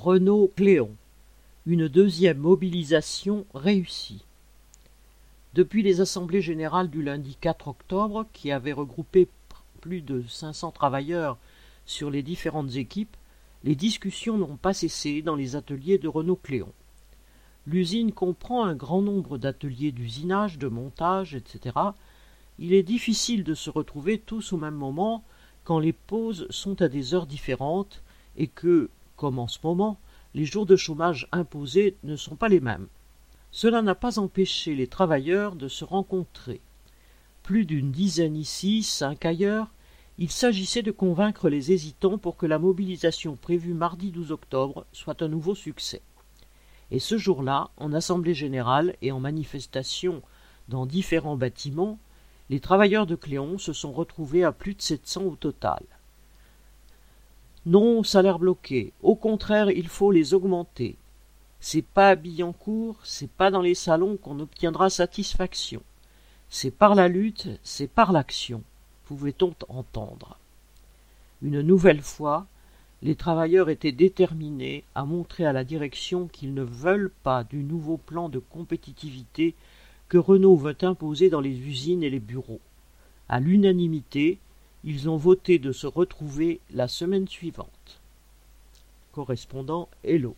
Renault-Cléon. Une deuxième mobilisation réussie. Depuis les assemblées générales du lundi 4 octobre, qui avaient regroupé plus de 500 travailleurs sur les différentes équipes, les discussions n'ont pas cessé dans les ateliers de Renault-Cléon. L'usine comprend un grand nombre d'ateliers d'usinage, de montage, etc. Il est difficile de se retrouver tous au même moment quand les pauses sont à des heures différentes et que, comme en ce moment, les jours de chômage imposés ne sont pas les mêmes. Cela n'a pas empêché les travailleurs de se rencontrer. Plus d'une dizaine ici, cinq ailleurs, il s'agissait de convaincre les hésitants pour que la mobilisation prévue mardi 12 octobre soit un nouveau succès. Et ce jour-là, en assemblée générale et en manifestation dans différents bâtiments, les travailleurs de Cléon se sont retrouvés à plus de 700 au total. Non, salaire bloqué. Au contraire, il faut les augmenter. C'est pas à Billancourt, c'est pas dans les salons qu'on obtiendra satisfaction. C'est par la lutte, c'est par l'action, pouvait-on entendre. Une nouvelle fois, les travailleurs étaient déterminés à montrer à la direction qu'ils ne veulent pas du nouveau plan de compétitivité que Renault veut imposer dans les usines et les bureaux. À l'unanimité, ils ont voté de se retrouver la semaine suivante. Correspondant Hello.